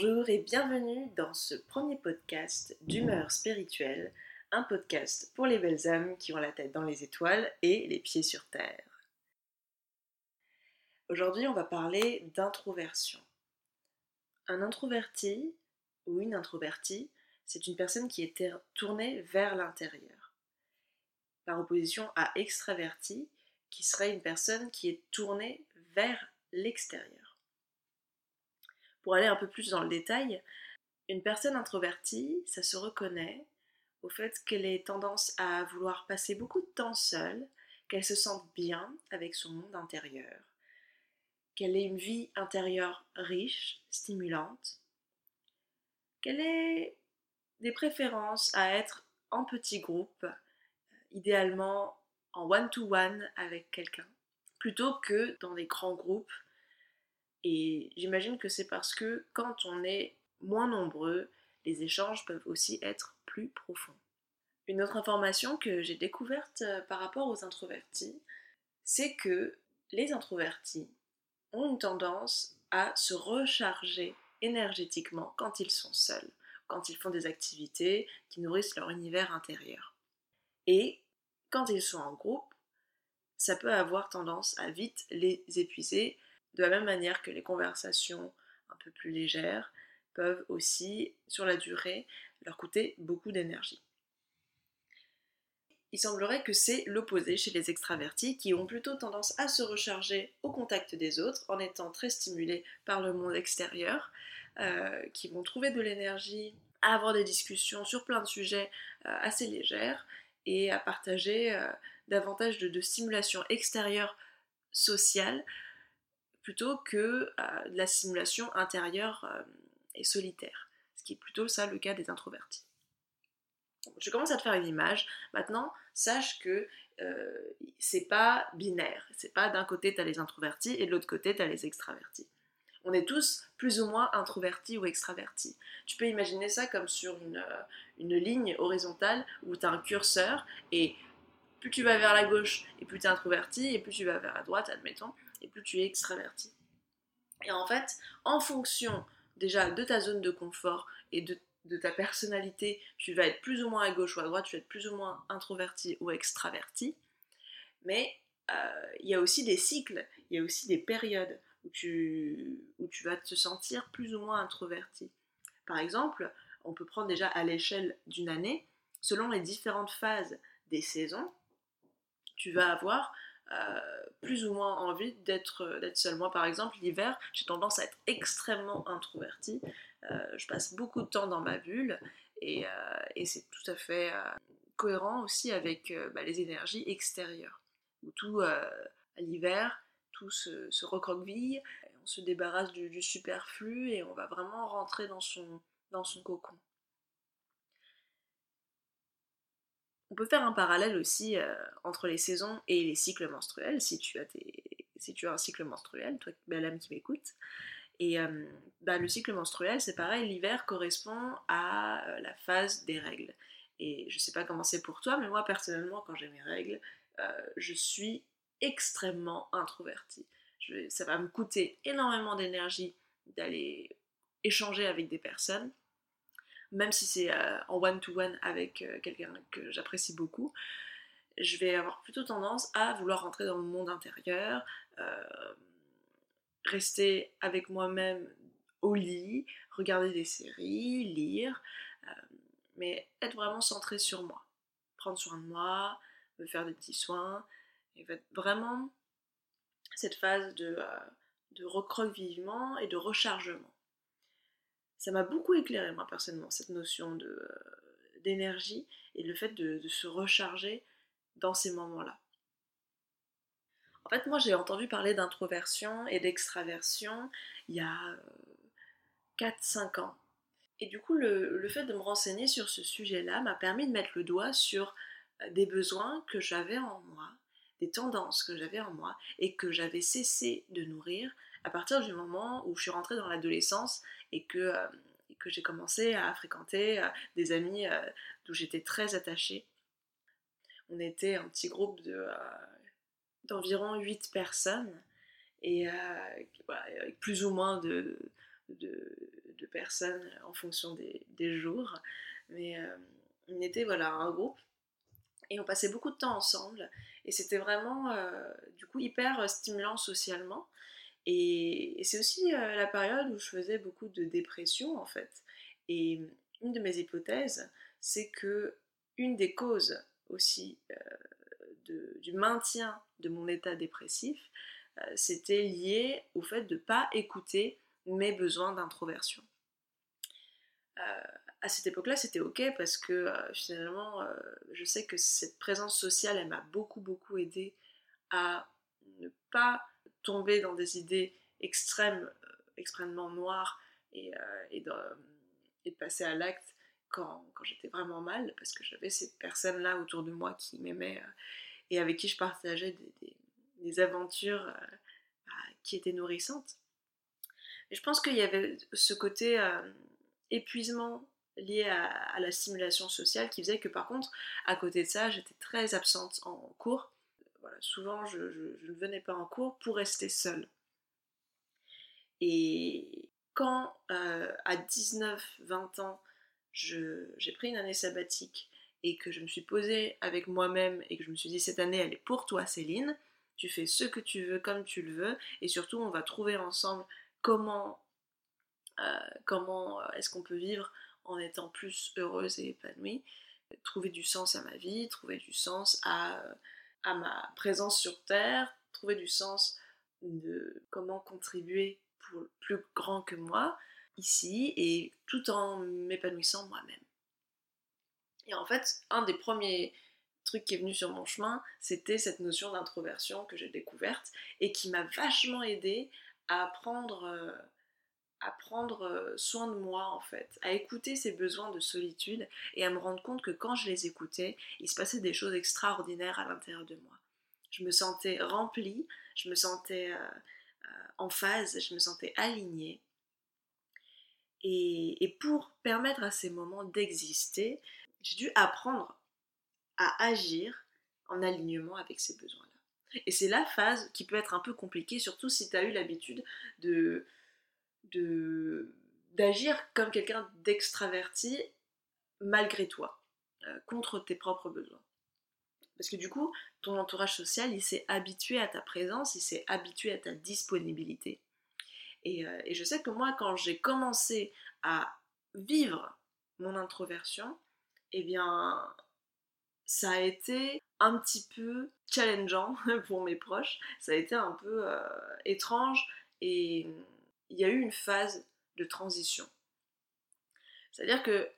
Bonjour et bienvenue dans ce premier podcast d'humeur spirituelle, un podcast pour les belles âmes qui ont la tête dans les étoiles et les pieds sur terre. Aujourd'hui, on va parler d'introversion. Un introverti ou une introvertie, c'est une personne qui est tournée vers l'intérieur. Par opposition à extraverti, qui serait une personne qui est tournée vers l'extérieur. Pour aller un peu plus dans le détail, une personne introvertie, ça se reconnaît au fait qu'elle ait tendance à vouloir passer beaucoup de temps seule, qu'elle se sente bien avec son monde intérieur, qu'elle ait une vie intérieure riche, stimulante, qu'elle ait des préférences à être en petits groupes, idéalement en one-to-one avec quelqu'un, plutôt que dans des grands groupes et j'imagine que c'est parce que quand on est moins nombreux, les échanges peuvent aussi être plus profonds. Une autre information que j'ai découverte euh, par rapport aux introvertis, c'est que les introvertis ont une tendance à se recharger énergétiquement quand ils sont seuls, quand ils font des activités qui nourrissent leur univers intérieur. Et quand ils sont en groupe, ça peut avoir tendance à vite les épuiser de la même manière que les conversations un peu plus légères peuvent aussi, sur la durée, leur coûter beaucoup d'énergie. Il semblerait que c'est l'opposé chez les extravertis qui ont plutôt tendance à se recharger au contact des autres en étant très stimulés par le monde extérieur, euh, qui vont trouver de l'énergie à avoir des discussions sur plein de sujets euh, assez légères et à partager euh, davantage de, de stimulation extérieure sociale plutôt que euh, de la simulation intérieure euh, et solitaire, ce qui est plutôt ça le cas des introvertis. Je commence à te faire une image. Maintenant, sache que euh, c'est pas binaire. C'est pas d'un côté tu as les introvertis et de l'autre côté tu as les extravertis. On est tous plus ou moins introvertis ou extravertis. Tu peux imaginer ça comme sur une, une ligne horizontale où tu as un curseur et plus tu vas vers la gauche et plus tu es introverti et plus tu vas vers la droite, admettons, et plus tu es extraverti. Et en fait, en fonction déjà de ta zone de confort et de, ta personnalité, tu vas être plus ou moins à gauche ou à droite, tu vas être plus ou moins introverti ou extraverti. Mais euh, il y a aussi des cycles, il y a aussi des périodes où tu, où tu vas te sentir plus ou moins introverti. Par exemple, on peut prendre déjà à l'échelle d'une année, selon les différentes phases des saisons, tu vas avoir plus ou moins envie d'être seule. Moi, par exemple, l'hiver, j'ai tendance à être extrêmement introvertie. Euh, je passe beaucoup de temps dans ma bulle et, euh, c'est tout à fait cohérent aussi avec bah, les énergies extérieures. Où tout, à l'hiver, tout se, se, recroqueville, on se débarrasse du, du, superflu et on va vraiment rentrer dans son, dans son cocon. On peut faire un parallèle aussi euh, entre les saisons et les cycles menstruels, si tu as, si tu as un cycle menstruel, toi, belle âme qui m'écoute. Et euh, bah, le cycle menstruel, c'est pareil, l'hiver correspond à euh, la phase des règles. Et je sais pas comment c'est pour toi, mais moi personnellement, quand j'ai mes règles, je suis extrêmement introvertie. ça va me coûter énormément d'énergie d'aller échanger avec des personnes même si c'est euh, en one-to-one avec euh, quelqu'un que j'apprécie beaucoup, je vais avoir plutôt tendance à vouloir rentrer dans le monde intérieur, euh, rester avec moi-même au lit, regarder des séries, lire, mais être vraiment centré sur moi, prendre soin de moi, me faire des petits soins, et vraiment cette phase de, de recroquevillement et de rechargement ça m'a beaucoup éclairé, moi, personnellement, cette notion de, euh, d'énergie et le fait de, se recharger dans ces moments-là. En fait, moi, j'ai entendu parler d'introversion et d'extraversion il y a 4-5 euh, ans. Et du coup, le, le, fait de me renseigner sur ce sujet-là m'a permis de mettre le doigt sur euh, des besoins que j'avais en moi, des tendances que j'avais en moi et que j'avais cessé de nourrir à partir du moment où je suis rentrée dans l'adolescence et que, euh, que j'ai commencé à fréquenter euh, des amis euh, d'où j'étais très attachée. On était un petit groupe de, d'environ 8 personnes et avec plus ou moins de, de, personnes en fonction des, jours. Mais on était voilà, un groupe et on passait beaucoup de temps ensemble. Et c'était vraiment du coup hyper stimulant socialement. Et, c'est aussi la période où je faisais beaucoup de dépression en fait. Et une de mes hypothèses, c'est que une des causes aussi du maintien de mon état dépressif, euh, c'était lié au fait de ne pas écouter mes besoins d'introversion. Euh, à cette époque-là, c'était ok parce que euh, finalement, je sais que cette présence sociale, elle m'a beaucoup, beaucoup aidé à ne pas tomber dans des idées extrêmes, extrêmement noires et, de, passer à l'acte quand, j'étais vraiment mal, parce que j'avais ces personnes-là autour de moi qui m'aimaient et avec qui je partageais des, aventures euh, bah, qui étaient nourrissantes. Je pense qu'il y avait ce côté euh, épuisement lié à, la stimulation sociale qui faisait que par contre, à côté de ça, j'étais très absente en cours. Souvent, je, ne venais pas en cours pour rester seule. Et quand euh, à 19-20 ans, j'ai pris une année sabbatique et que je me suis posée avec moi-même et que je me suis dit cette année elle est pour toi Céline, tu fais ce que tu veux comme tu le veux. Et surtout on va trouver ensemble comment, euh, comment euh, est-ce qu'on peut vivre en étant plus heureuse et épanouie, trouver du sens à ma vie, trouver du sens à, à ma présence sur Terre, trouver du sens de comment contribuer pour plus grand que moi ici et tout en m'épanouissant moi-même. Et en fait, un des premiers trucs qui est venu sur mon chemin, c'était cette notion d'introversion que j'ai découverte et qui m'a vachement aidé à prendre, euh, à prendre euh, soin de moi en fait, à écouter ces besoins de solitude et à me rendre compte que quand je les écoutais, il se passait des choses extraordinaires à l'intérieur de moi. Je me sentais remplie, je me sentais euh, en phase, je me sentais alignée. et, pour permettre à ces moments d'exister, j'ai dû apprendre à agir en alignement avec ces besoins-là. Et c'est la phase qui peut être un peu compliquée, surtout si tu as eu l'habitude de, d'agir comme quelqu'un d'extraverti malgré toi, euh, contre tes propres besoins. Parce que du coup, ton entourage social, il s'est habitué à ta présence, il s'est habitué à ta disponibilité. Et, euh, et je sais que moi, quand j'ai commencé à vivre mon introversion, eh bien, ça a été un petit peu challengeant pour mes proches, ça a été un peu euh, étrange et il y a eu une phase de transition. C'est-à-dire que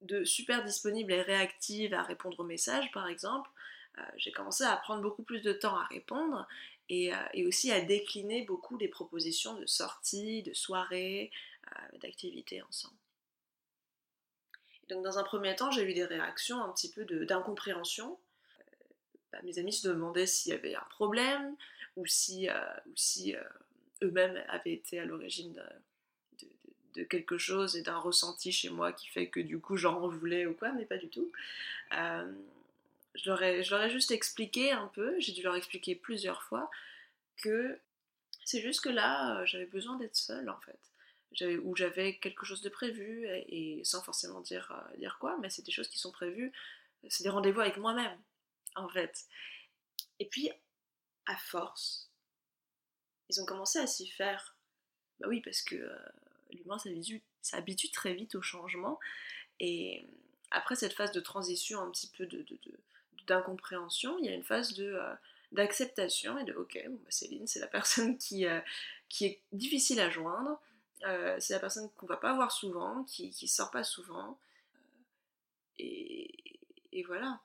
de super disponible et réactive à répondre aux messages, par exemple, euh, j'ai commencé à prendre beaucoup plus de temps à répondre et, euh, aussi à décliner beaucoup des propositions de sorties, de soirées, d'activités ensemble. Donc dans un premier temps, j'ai eu des réactions un petit peu d'incompréhension. Euh, bah, mes amis se demandaient s'il y avait un problème ou si, euh, si euh, eux-mêmes avaient été à l'origine de, quelque chose et d'un ressenti chez moi qui fait que du coup j'en voulais ou quoi, mais pas du tout. je, leur ai, je leur ai juste expliqué un peu, j'ai dû leur expliquer plusieurs fois que c'est juste que là, j'avais besoin d'être seule en fait où j'avais quelque chose de prévu, et, sans forcément dire, euh, dire quoi, mais c'est des choses qui sont prévues, c'est des rendez-vous avec moi-même, en fait. Et puis, à force, ils ont commencé à s'y faire. Bah oui, parce que euh, l'humain s'habitue très vite au changement, et après cette phase de transition, un petit peu de, d'incompréhension, il y a une phase de... Euh, d'acceptation et de ok, bah Céline, c'est la personne qui, qui est difficile à joindre, euh, c'est la personne qu'on va pas voir souvent, qui, qui sort pas souvent. Euh, et, voilà.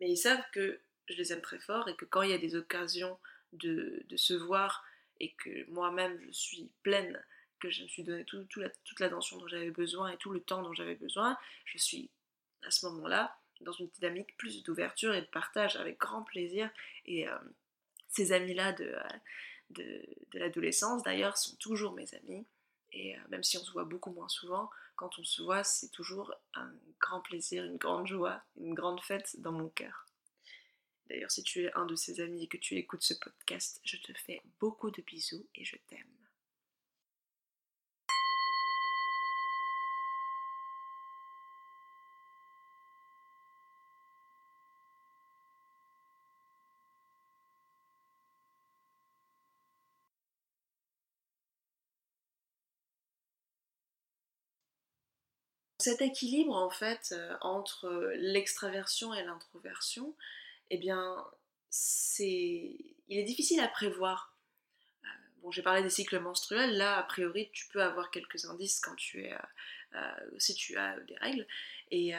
Mais ils savent que je les aime très fort et que quand il y a des occasions de, se voir et que moi-même je suis pleine, que je me suis donné toute l'attention dont j'avais besoin et tout le temps dont j'avais besoin, je suis à ce moment-là dans une dynamique plus d'ouverture et de partage avec grand plaisir. Et euh, ces amis-là de, de l'adolescence, d'ailleurs, sont toujours mes amis. Et euh, même si on se voit beaucoup moins souvent, quand on se voit, c'est toujours un grand plaisir, une grande joie, une grande fête dans mon cœur. D'ailleurs, si tu es un de ses amis et que tu écoutes ce podcast, je te fais beaucoup de bisous et je t'aime. Cet équilibre en fait euh, entre l'extraversion et l'introversion, eh bien, c'est, il est difficile à prévoir. Bon, j'ai parlé des cycles menstruels. Là, a priori, tu peux avoir quelques indices quand tu es, si tu as des règles. Et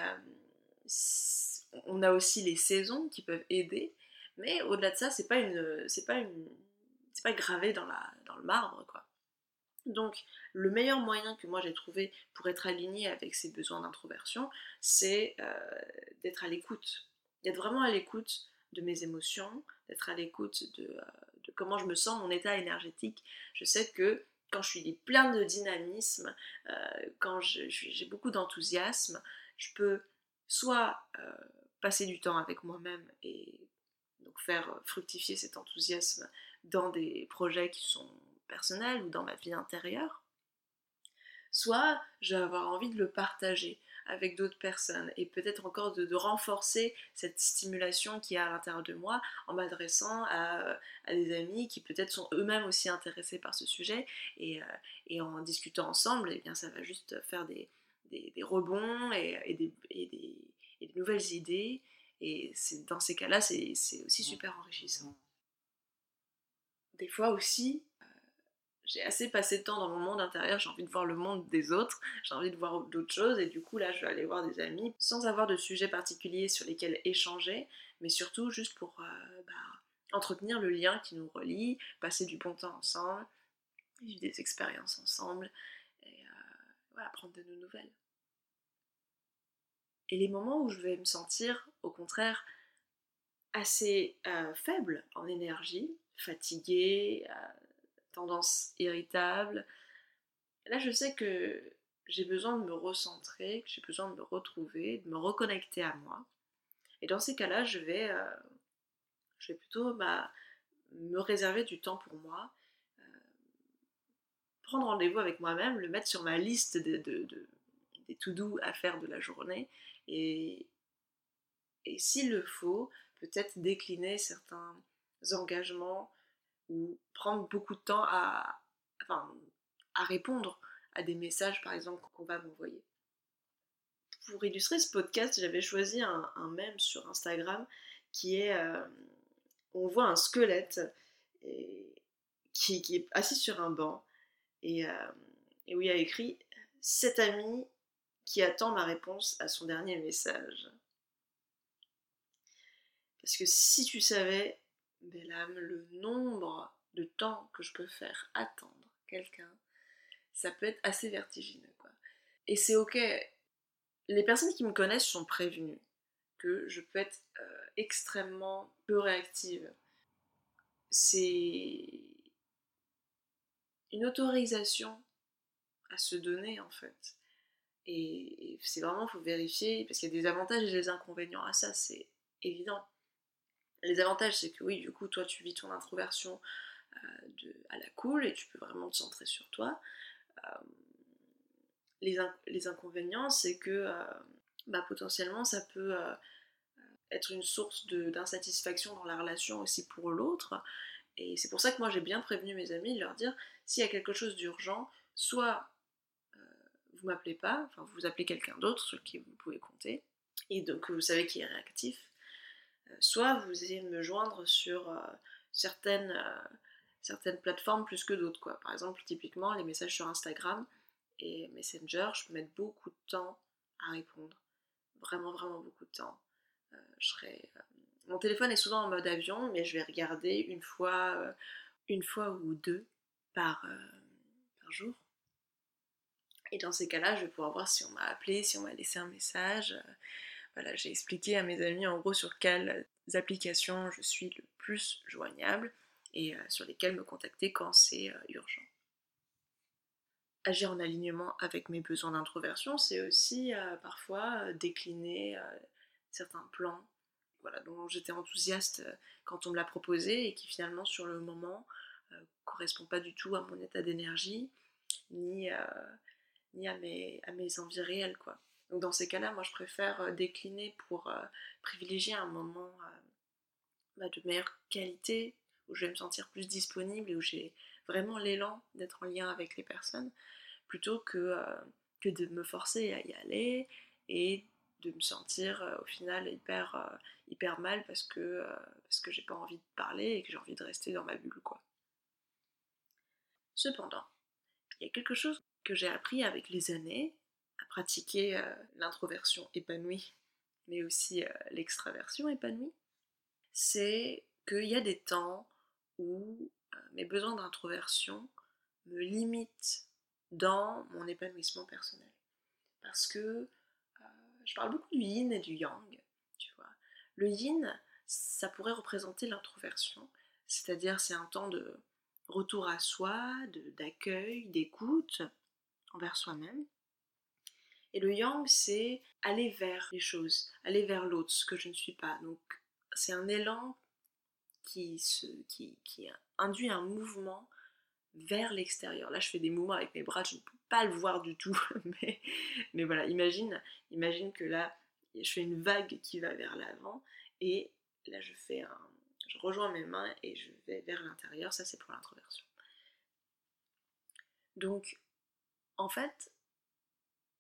on a aussi les saisons qui peuvent aider. Mais au-delà de ça, c'est pas une, c'est pas une, c'est pas gravé dans la, le marbre, quoi. Donc, le meilleur moyen que moi j'ai trouvé pour être aligné avec ces besoins d'introversion, c'est euh, d'être à l'écoute. D'être vraiment à l'écoute de mes émotions, d'être à l'écoute de, euh, de, comment je me sens, mon état énergétique. Je sais que quand je suis plein de dynamisme, euh, quand j'ai beaucoup d'enthousiasme, je peux soit passer du temps avec moi-même et donc faire fructifier cet enthousiasme dans des projets qui sont personnels ou dans ma vie intérieure, soit je vais avoir envie de le partager avec d'autres personnes et peut-être encore de, renforcer cette stimulation qui est à l'intérieur de moi en m'adressant à, des amis qui peut-être sont eux-mêmes aussi intéressés par ce sujet et, euh, en discutant ensemble, et eh bien ça va juste faire des, rebonds et, des, des, nouvelles idées et dans ces cas-là c'est aussi super enrichissant. Des fois aussi, j'ai assez passé de temps dans mon monde intérieur, j'ai envie de voir le monde des autres, j'ai envie de voir d'autres choses, et du coup là je vais aller voir des amis, sans avoir de sujet particulier sur lesquels échanger, mais surtout juste pour euh, bah, entretenir le lien qui nous relie, passer du bon temps ensemble, vivre des expériences ensemble, et euh, voilà, prendre de nos nouvelles. Et les moments où je vais me sentir, au contraire, assez euh, faible en énergie, fatiguée, tendance irritable. là, je sais que j'ai besoin de me recentrer, que j'ai besoin de me retrouver, de me reconnecter à moi. Et dans ces cas-là, je vais, euh, je vais plutôt bah, me réserver du temps pour moi, euh, prendre rendez-vous avec moi-même, le mettre sur ma liste de, des to-do à faire de la journée, et, et s'il le faut, peut-être décliner certains engagements ou prendre beaucoup de temps à, enfin, à répondre à des messages par exemple qu'on va m'envoyer. Pour illustrer ce podcast, j'avais choisi un, un mème sur Instagram qui est euh, on voit un squelette et, qui, qui, est assis sur un banc et, euh, et où il y a écrit cet ami qui attend ma réponse à son dernier message. Parce que si tu savais âme, le nombre de temps que je peux faire attendre quelqu'un, ça peut être assez vertigineux. Quoi. Et c'est ok. Les personnes qui me connaissent sont prévenues que je peux être euh, extrêmement peu réactive. C'est une autorisation à se donner en fait. Et, c'est vraiment, il faut vérifier, parce qu'il y a des avantages et des inconvénients à ça, c'est évident. Les avantages, c'est que oui, du coup, toi, tu vis ton introversion euh, à la cool et tu peux vraiment te centrer sur toi. Euh, les, les, inconvénients, c'est que euh, bah, potentiellement, ça peut être une source d'insatisfaction dans la relation aussi pour l'autre. Et c'est pour ça que moi, j'ai bien prévenu mes amis de leur dire s'il y a quelque chose d'urgent, soit vous m'appelez pas, enfin vous appelez quelqu'un d'autre sur qui vous pouvez compter, et donc vous savez qui est réactif, soit vous allez me joindre sur euh, certaines, euh, certaines plateformes plus que d'autres. Par exemple, typiquement, les messages sur Instagram et Messenger, je peux mettre beaucoup de temps à répondre. Vraiment, vraiment beaucoup de temps. Euh, je serai, mon téléphone est souvent en mode avion, mais je vais regarder une fois, une fois ou deux par, par jour. Et dans ces cas-là, je vais pouvoir voir si on m'a appelé, si on m'a laissé un message. Voilà, j'ai expliqué à mes amis en gros sur quelles applications je suis le plus joignable et euh, sur lesquelles me contacter quand c'est euh, urgent. Agir en alignement avec mes besoins d'introversion, c'est aussi euh, parfois décliner certains plans voilà, dont j'étais enthousiaste quand on me l'a proposé et qui finalement sur le moment ne correspond pas du tout à mon état d'énergie ni, ni à, mes, à mes envies réelles. Quoi. Donc dans ces cas-là, moi je préfère euh, décliner pour euh, privilégier un moment euh, bah, de meilleure qualité, où je vais me sentir plus disponible et où j'ai vraiment l'élan d'être en lien avec les personnes, plutôt que de me forcer à y aller et de me sentir au final hyper, mal parce que, que j'ai pas envie de parler et que j'ai envie de rester dans ma bulle quoi. Cependant, il y a quelque chose que j'ai appris avec les années à pratiquer l'introversion épanouie, mais aussi l'extraversion épanouie, c'est qu'il y a des temps où mes besoins d'introversion me limitent dans mon épanouissement personnel. Parce que je parle beaucoup du yin et du yang, tu vois. Le yin, ça pourrait représenter l'introversion, c'est-à-dire c'est un temps de retour à soi, d'accueil, d'écoute envers soi-même. Et le yang, c'est aller vers les choses, aller vers l'autre, ce que je ne suis pas. Donc c'est un élan qui, induit un mouvement vers l'extérieur. Là, je fais des mouvements avec mes bras, je ne peux pas le voir du tout, mais, mais voilà, imagine, imagine que là, je fais une vague qui va vers l'avant, et là, je fais un, je rejoins mes mains et je vais vers l'intérieur. Ça, c'est pour l'introversion. Donc, en fait,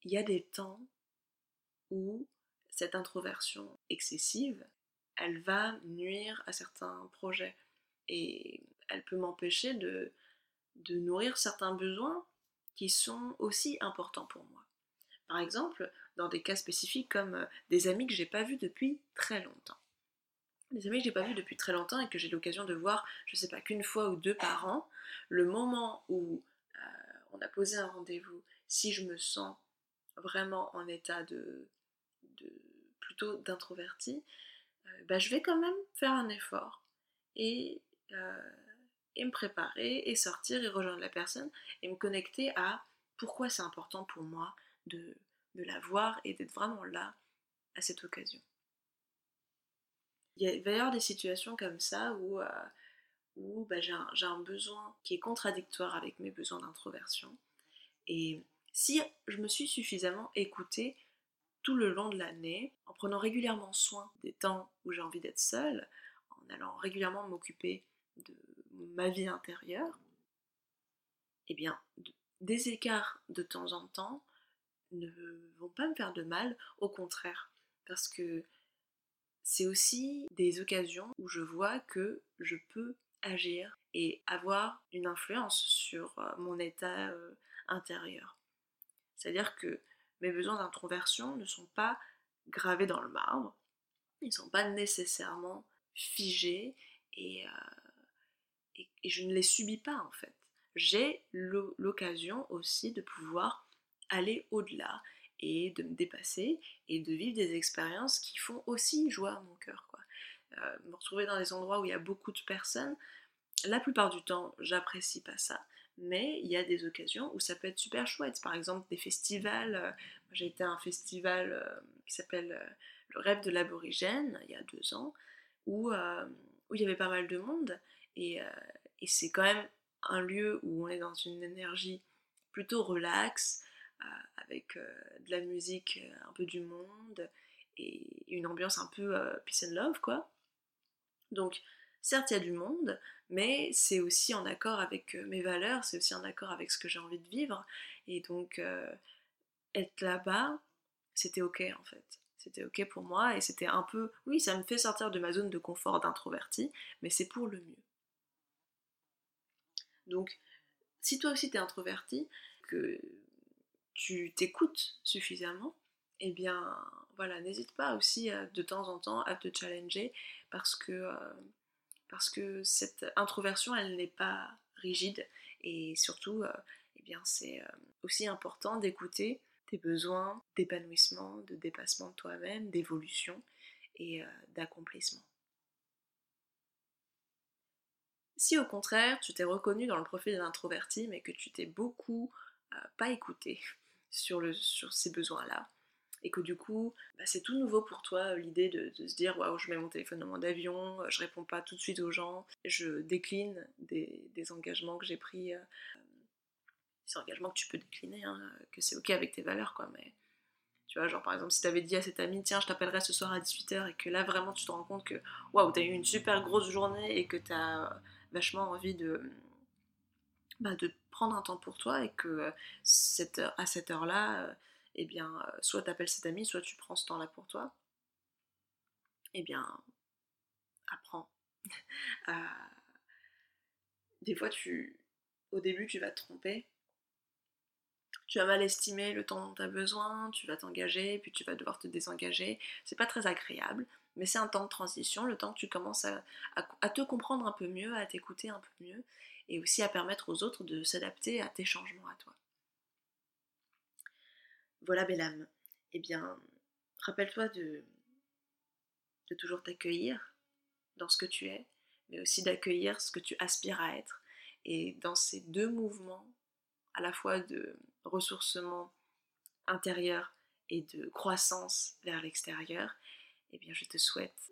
il y a des temps où cette introversion excessive, elle va nuire à certains projets et elle peut m'empêcher de, nourrir certains besoins qui sont aussi importants pour moi. Par exemple, dans des cas spécifiques comme des amis que j'ai pas vus depuis très longtemps des amis que j'ai pas vus depuis très longtemps et que j'ai l'occasion de voir, je sais pas, qu'une fois ou deux par an, le moment où euh, on a posé un rendez-vous, si je me sens vraiment en état de, plutôt d'introverti, euh, bah, je vais quand même faire un effort et, euh, et me préparer et sortir et rejoindre la personne et me connecter à pourquoi c'est important pour moi de, la voir et d'être vraiment là à cette occasion il va y avoir des situations comme ça où, euh, bah, j'ai un, besoin qui est contradictoire avec mes besoins d'introversion. Et si je me suis suffisamment écoutée tout le long de l'année, en prenant régulièrement soin des temps où j'ai envie d'être seule, en allant régulièrement m'occuper de ma vie intérieure, eh bien, des écarts de temps en temps ne vont pas me faire de mal, au contraire, parce que c'est aussi des occasions où je vois que je peux agir et avoir une influence sur euh, mon état euh, intérieur. C'est-à-dire que mes besoins d'introversion ne sont pas gravés dans le marbre, ils ne sont pas nécessairement figés et, euh, et je ne les subis pas en fait. J'ai l'occasion aussi de pouvoir aller au-delà et de me dépasser et de vivre des expériences qui font aussi joie à mon cœur. Euh, me retrouver dans des endroits où il y a beaucoup de personnes, la plupart du temps, j'apprécie pas ça. Mais il y a des occasions où ça peut être super chouette. Par exemple, des festivals. Euh, j'ai été à un festival euh, qui s'appelle Le rêve de l'aborigène, il y a deux ans, où, où il y avait pas mal de monde. Et, et c'est quand même un lieu où on est dans une énergie plutôt relaxe, avec euh, de la musique, euh, un peu du monde et une ambiance un peu euh, peace and love quoi. Donc certes il y a du monde, mais c'est aussi en accord avec mes valeurs, c'est aussi en accord avec ce que j'ai envie de vivre et donc être là-bas, c'était ok en fait. C'était ok pour moi et c'était un peu, oui, ça me fait sortir de ma zone de confort d'introverti, mais c'est pour le mieux. Donc, si toi aussi t'es introverti, que tu t'écoutes suffisamment, eh bien voilà, n'hésite pas aussi euh, de temps en temps à te challenger parce que, euh, parce que cette introversion, elle n'est pas rigide et surtout, euh, eh c'est aussi important d'écouter tes besoins d'épanouissement, de dépassement de toi-même, d'évolution et d'accomplissement. Si au contraire tu t'es reconnu dans le profil d'un introverti mais que tu t'es beaucoup pas écouté, sur ces besoins-là. Et que du coup, bah, c'est tout nouveau pour toi euh, l'idée de, se dire waouh, je mets mon téléphone en mode avion, euh, je réponds pas tout de suite aux gens, je décline des, engagements que j'ai pris, euh, des engagements que tu peux décliner, hein, que c'est ok avec tes valeurs quoi, mais tu vois, genre par exemple, si t'avais dit à cet ami, tiens, je t'appellerai ce soir à 18h et que là vraiment tu te rends compte que waouh, t'as eu une super grosse journée et que t'as vachement envie de bah, de prendre un temps pour toi et que cette à cette heure-là, eh bien, soit tu appelles cet ami, soit tu prends ce temps-là pour toi. Eh bien, apprends. Des fois, tu, au début, tu vas te tromper. Tu vas mal estimer le temps dont tu as besoin, tu vas t'engager, puis tu vas devoir te désengager. C'est pas très agréable, mais c'est un temps de transition, le temps que tu commences à te comprendre un peu mieux, à t'écouter un peu mieux, et aussi à permettre aux autres de s'adapter à tes changements à toi. Voilà, belle âme. Eh bien, rappelle-toi de, toujours t'accueillir dans ce que tu es, mais aussi d'accueillir ce que tu aspires à être. Et dans ces deux mouvements, à la fois de ressourcement intérieur et de croissance vers l'extérieur, eh bien, je te souhaite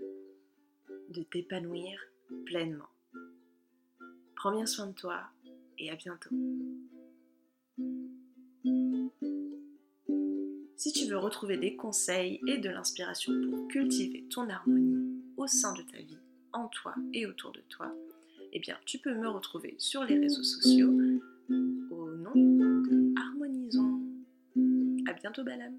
de t'épanouir pleinement. Prends bien soin de toi et à bientôt. Si tu veux retrouver des conseils et de l'inspiration pour cultiver ton harmonie au sein de ta vie, en toi et autour de toi, eh bien tu peux me retrouver sur les réseaux sociaux au nom de Harmonisons. À bientôt, Balam.